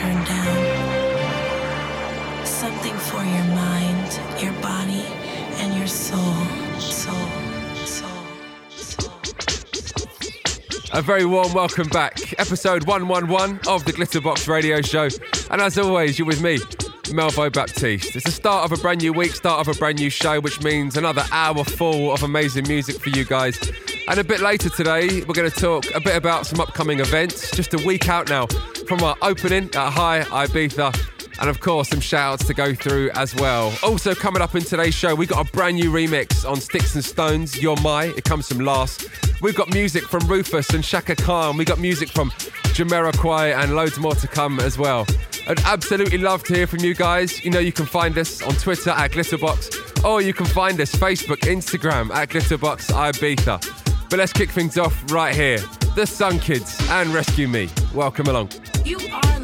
down. Something for your mind, your body, and your soul. Soul, soul, soul. A very warm welcome back. Episode 111 of the Glitterbox Radio Show. And as always, you're with me, Melvo Baptiste. It's the start of a brand new week, start of a brand new show, which means another hour full of amazing music for you guys. And a bit later today, we're going to talk a bit about some upcoming events. Just a week out now from our opening at High Ibiza. And of course, some shout outs to go through as well. Also, coming up in today's show, we got a brand new remix on Sticks and Stones, You're My. It comes from Last. We've got music from Rufus and Chaka Khan. We got music from Jamiroquai and loads more to come as well. I'd absolutely love to hear from you guys. You know, you can find us on Twitter at Glitterbox, or you can find us Facebook, Instagram at Glitterbox Ibiza. But let's kick things off right here. The Sun Kids and Rescue Me. Welcome along. You are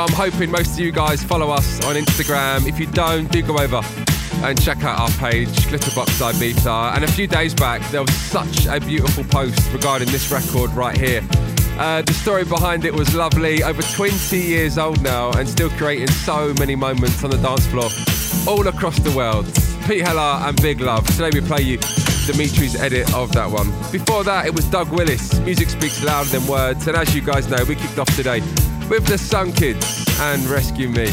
I'm hoping most of you guys follow us on Instagram. If you don't, do go over and check out our page, Glitterbox Ibiza. And a few days back, there was such a beautiful post regarding this record right here. Uh, the story behind it was lovely. Over 20 years old now and still creating so many moments on the dance floor all across the world. Pete Heller and Big Love. Today we play you Dimitri's edit of that one. Before that, it was Doug Willis. Music speaks louder than words. And as you guys know, we kicked off today with the Sun Kids and Rescue Me.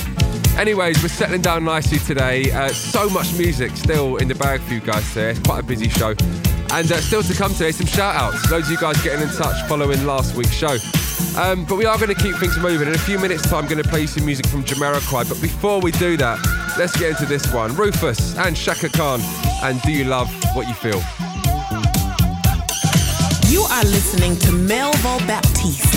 Anyways, we're settling down nicely today. Uh, so much music still in the bag for you guys today. It's quite a busy show. And uh, still to come today, some shout outs. Loads of you guys getting in touch following last week's show. Um, but we are going to keep things moving. In a few minutes' time, I'm going to play some music from Jamiroquai. But before we do that, let's get into this one. Rufus and Chaka Khan. And Do You Love What You Feel? You are listening to Melvo Baptiste.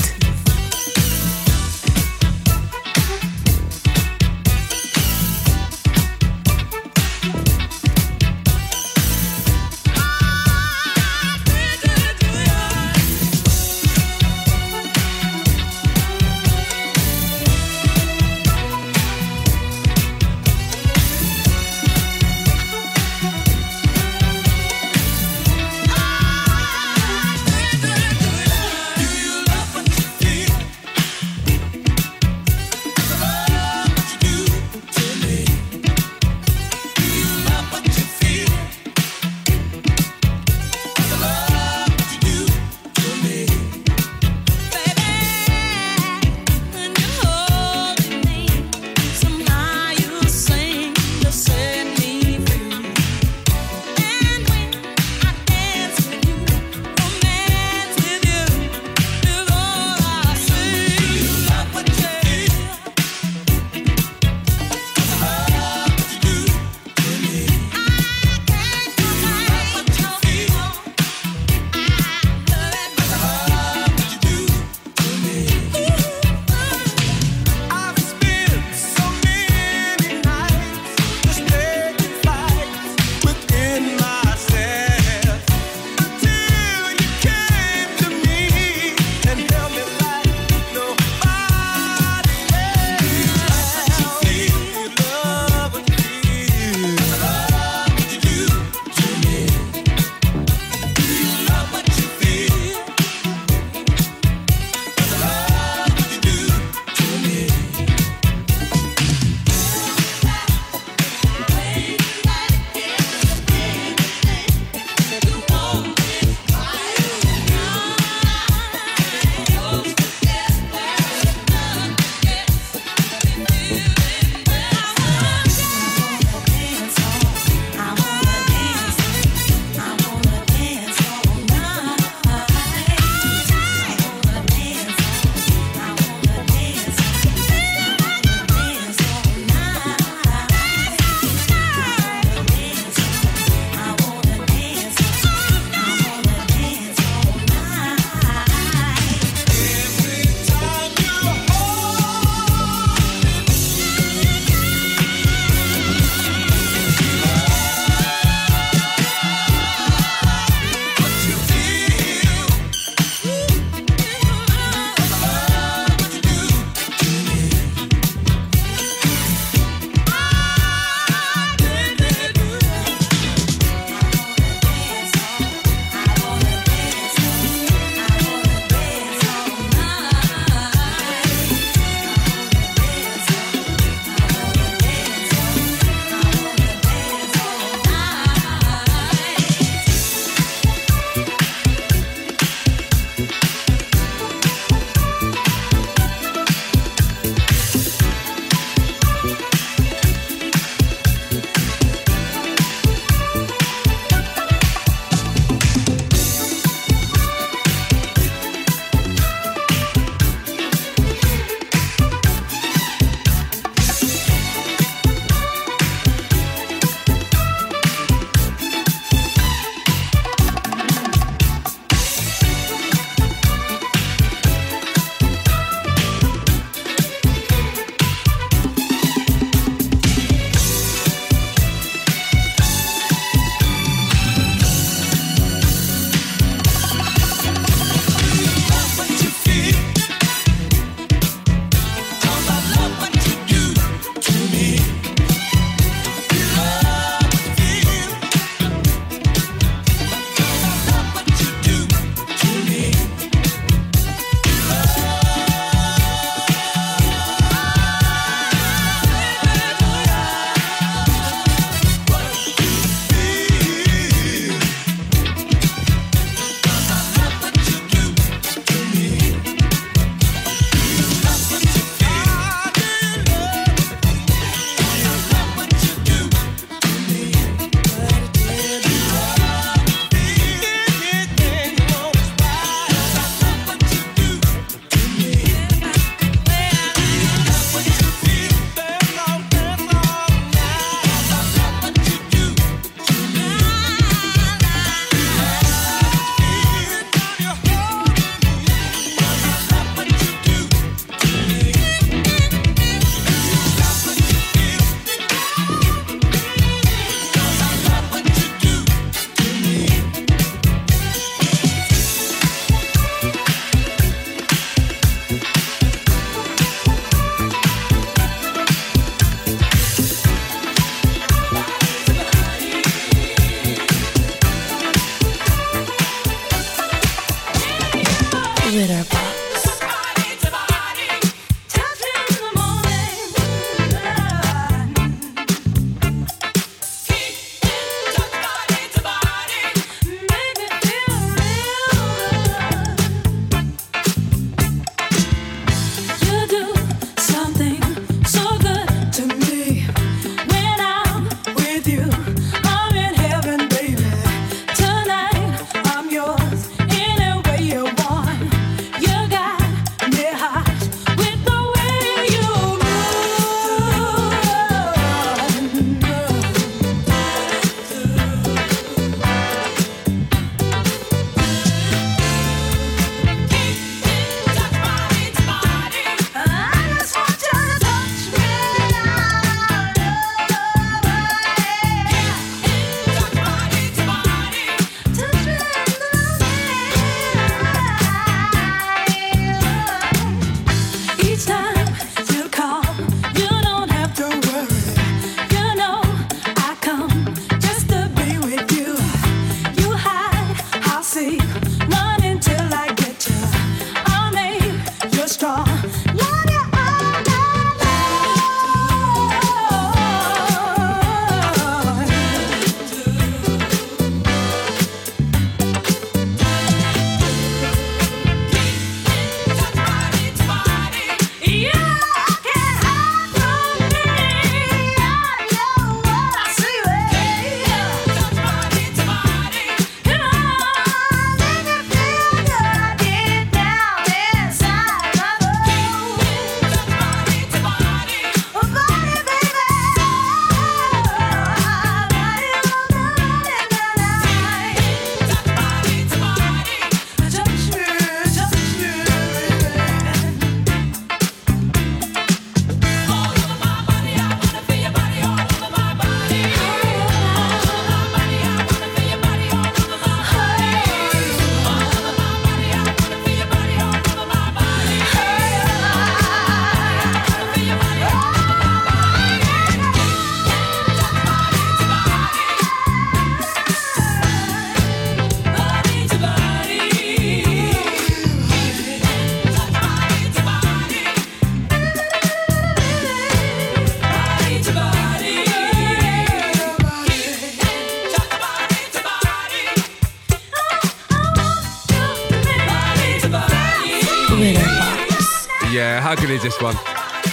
Is this one?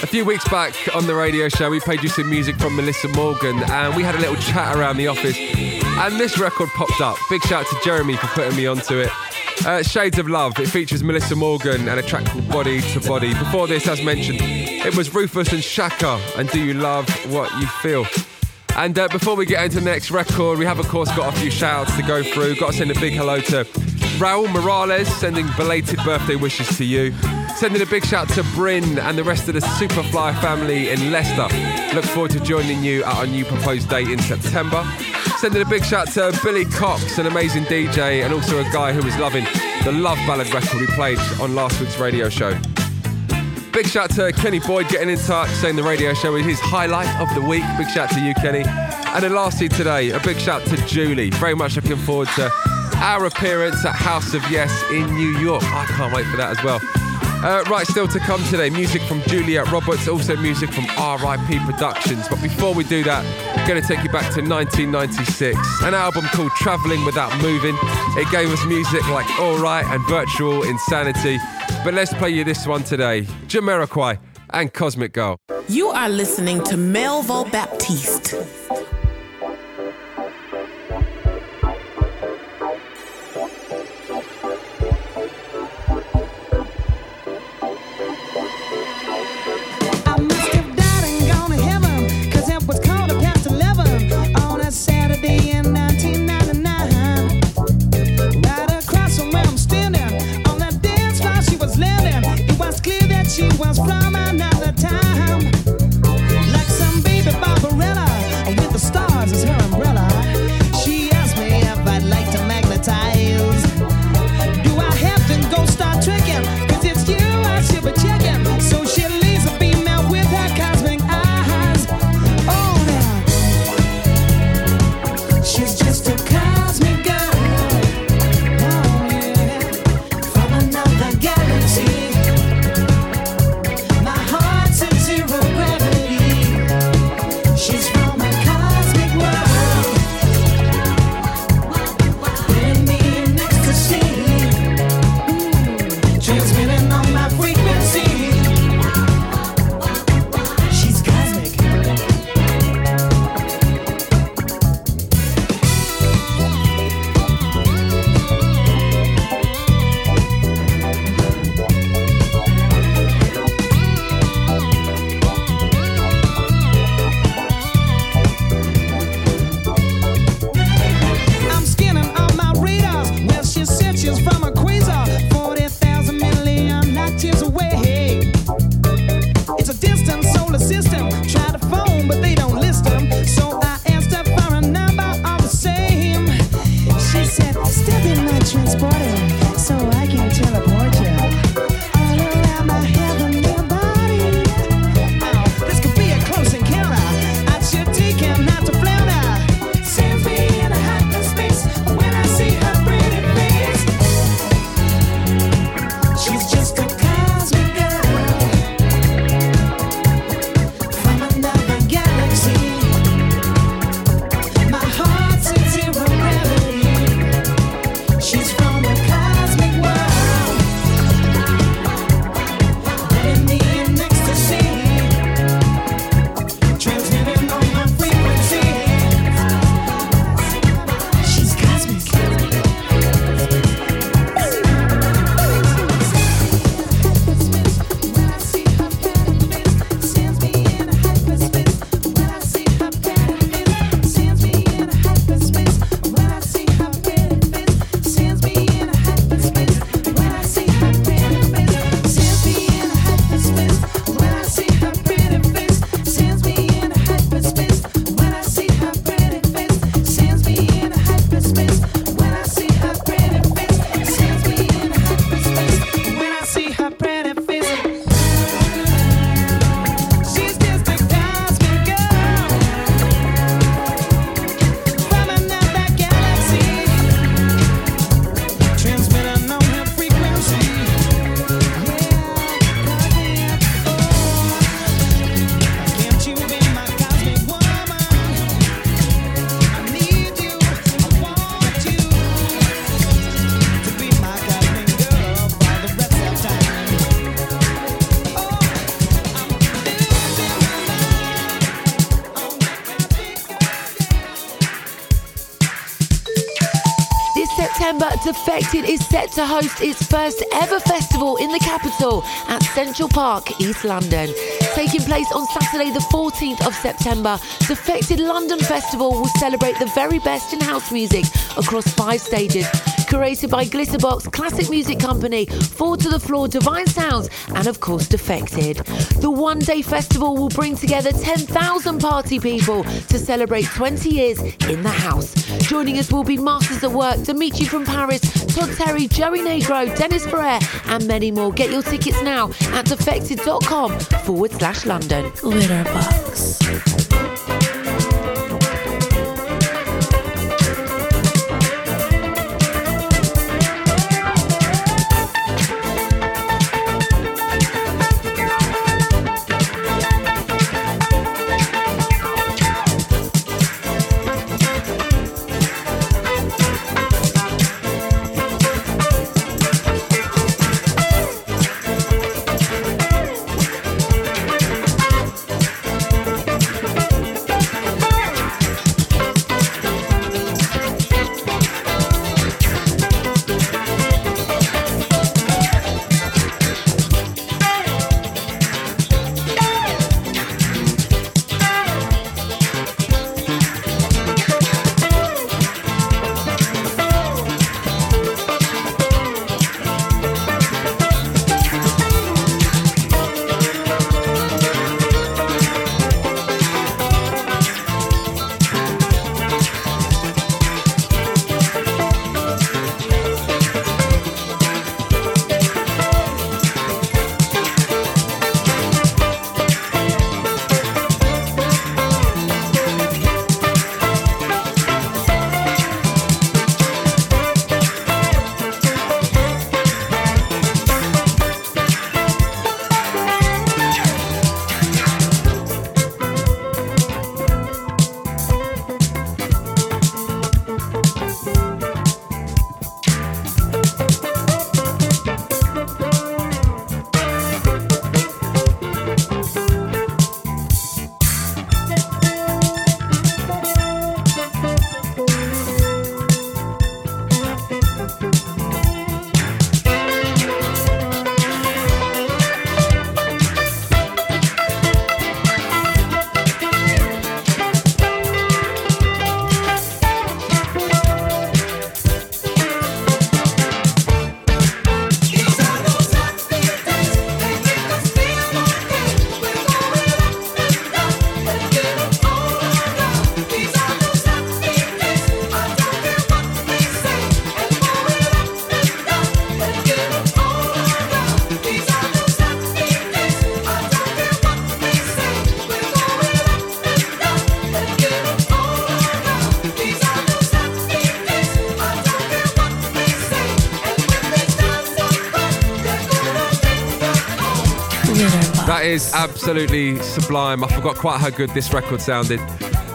A few weeks back on the radio show, we played you some music from Melissa Morgan and we had a little chat around the office. And this record popped up. Big shout out to Jeremy for putting me onto it. Uh, Shades of Love. It features Melissa Morgan and a track called Body to Body. Before this, as mentioned, it was Rufus and Chaka and Do You Love What You Feel? And uh, before we get into the next record, we have, of course, got a few shouts to go through. Got to send a big hello to Raul Morales, sending belated birthday wishes to you. Sending a big shout to Bryn and the rest of the Superfly family in Leicester. Look forward to joining you at our new proposed date in September. Sending a big shout to Billy Cox, an amazing DJ, and also a guy who was loving the Love Ballad record we played on last week's radio show. Big shout to Kenny Boyd getting in touch, saying the radio show is his highlight of the week. Big shout to you, Kenny. And then lastly today, a big shout to Julie. Very much looking forward to our appearance at House of Yes in New York. I can't wait for that as well. Uh, right, still to come today, music from Juliet Roberts, also music from RIP Productions. But before we do that, I'm going to take you back to 1996, an album called Travelling Without Moving. It gave us music like Alright and Virtual Insanity. But let's play you this one today Jamiroquai and Cosmic Girl. You are listening to Melvo Baptiste. Defected is set to host its first ever festival in the capital at Central Park, East London. Taking place on Saturday, the 14th of September, Defected London Festival will celebrate the very best in house music across five stages. Curated by Glitterbox, Classic Music Company, Four to the Floor, Divine Sounds, and of course, Defected. The one day festival will bring together 10,000 party people to celebrate 20 years in the house. Joining us will be Masters at Work, Dimitri from Paris, Todd Terry, Joey Negro, Dennis Ferrer, and many more. Get your tickets now at defected.com forward slash London. Glitterbox. Absolutely sublime. I forgot quite how good this record sounded.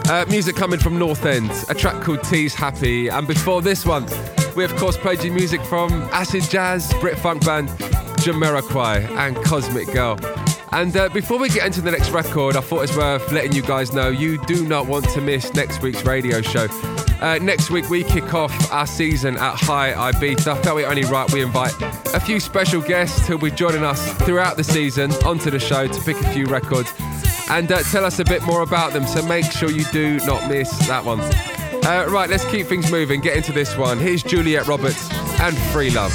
Uh, music coming from North End, a track called Tee's Happy. And before this one, we of course played you music from Acid Jazz, Brit Funk Band, Jamiroquai, and Cosmic Girl. And uh, before we get into the next record, I thought it's worth letting you guys know you do not want to miss next week's radio show. Uh, next week, we kick off our season at High Ibiza. Felt it only right we invite a few special guests who'll be joining us throughout the season onto the show to pick a few records and uh, tell us a bit more about them. So make sure you do not miss that one. Uh, right, let's keep things moving. Get into this one. Here's Juliet Roberts and Free Love.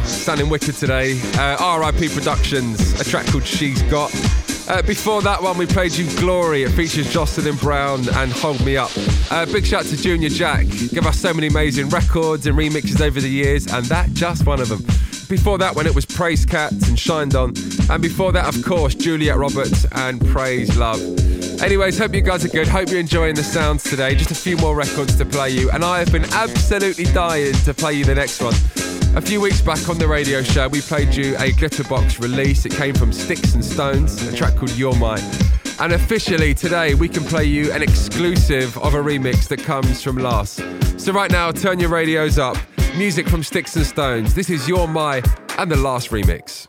Groover, sounding wicked today. Uh, RIP Productions, a track called She's Got. Uh, before that one, we played you Glory. It features Jocelyn Brown and Hold Me Up. Uh, big shout to Junior Jack. Give us so many amazing records and remixes over the years, and that just one of them. Before that one, it was Praise Cats and Shined On. And before that, of course, Juliet Roberts and Praise Love. Anyways, hope you guys are good. Hope you're enjoying the sounds today. Just a few more records to play you, and I have been absolutely dying to play you the next one. A few weeks back on the radio show, we played you a Glitterbox release. It came from Sticks and Stones, a track called You're Mine. And officially today, we can play you an exclusive of a remix that comes from Lars. So right now, turn your radios up. Music from Sticks and Stones. This is You're My and the last remix.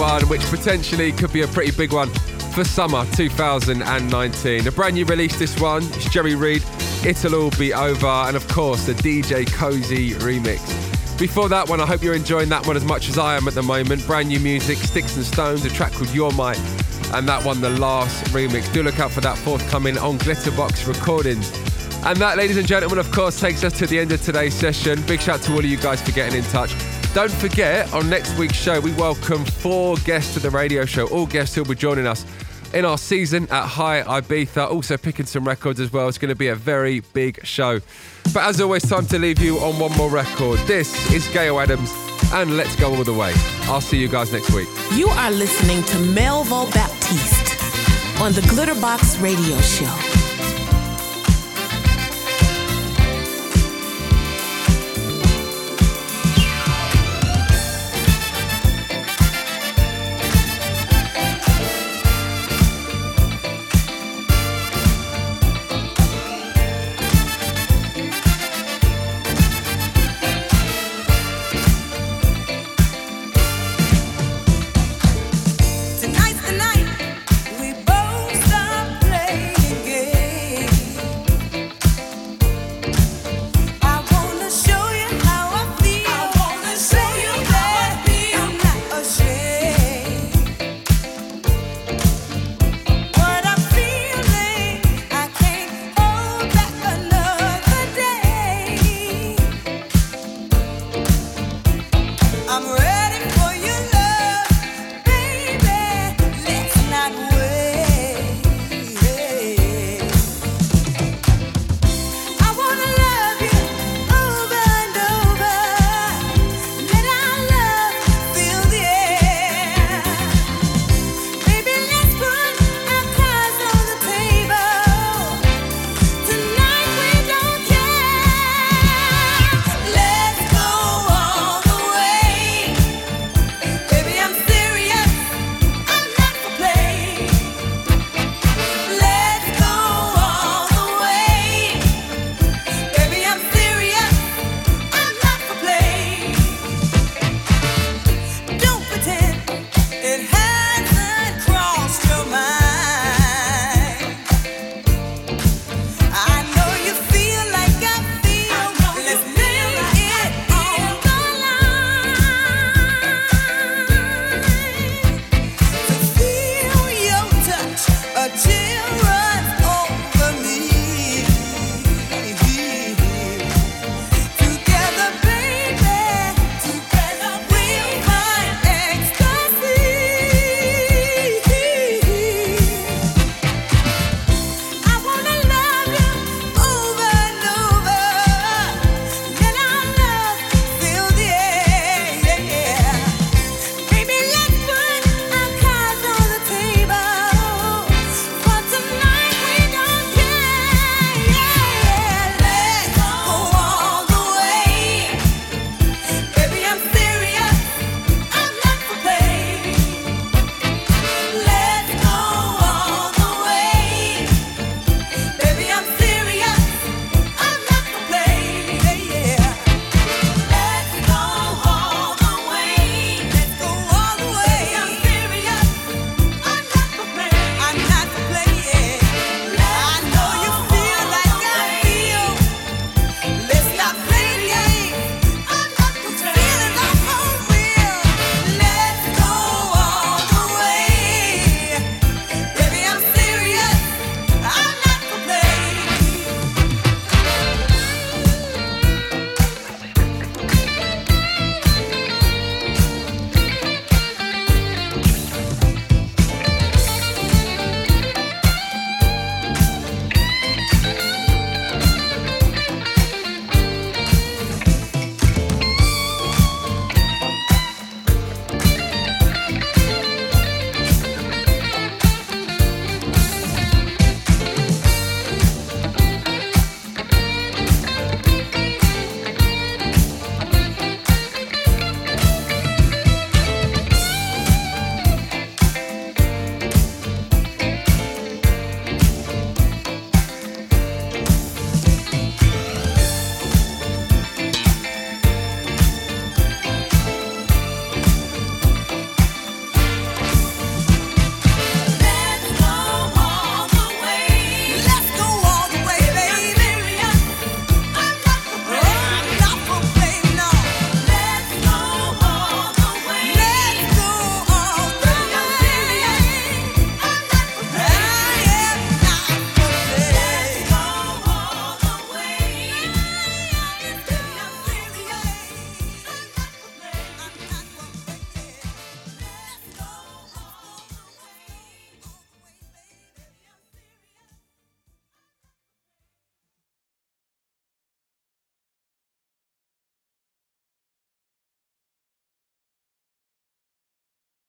One which potentially could be a pretty big one for summer 2019. A brand new release, this one. It's Jerry Reed, It'll All Be Over, and of course, the DJ Cozy remix. Before that one, I hope you're enjoying that one as much as I am at the moment. Brand new music, Sticks and Stones, a track called You're Mine, and that one, the last remix. Do look out for that forthcoming on Glitterbox Recordings. And that, ladies and gentlemen, of course, takes us to the end of today's session. Big shout to all of you guys for getting in touch. Don't forget, on next week's show, we welcome four guests to the radio show, all guests who'll be joining us in our season at High Ibiza, also picking some records as well. It's going to be a very big show. But as always, time to leave you on one more record. This is Gail Adams, and let's go all the way. I'll see you guys next week. You are listening to Melvo Baptiste on the Glitterbox Radio Show.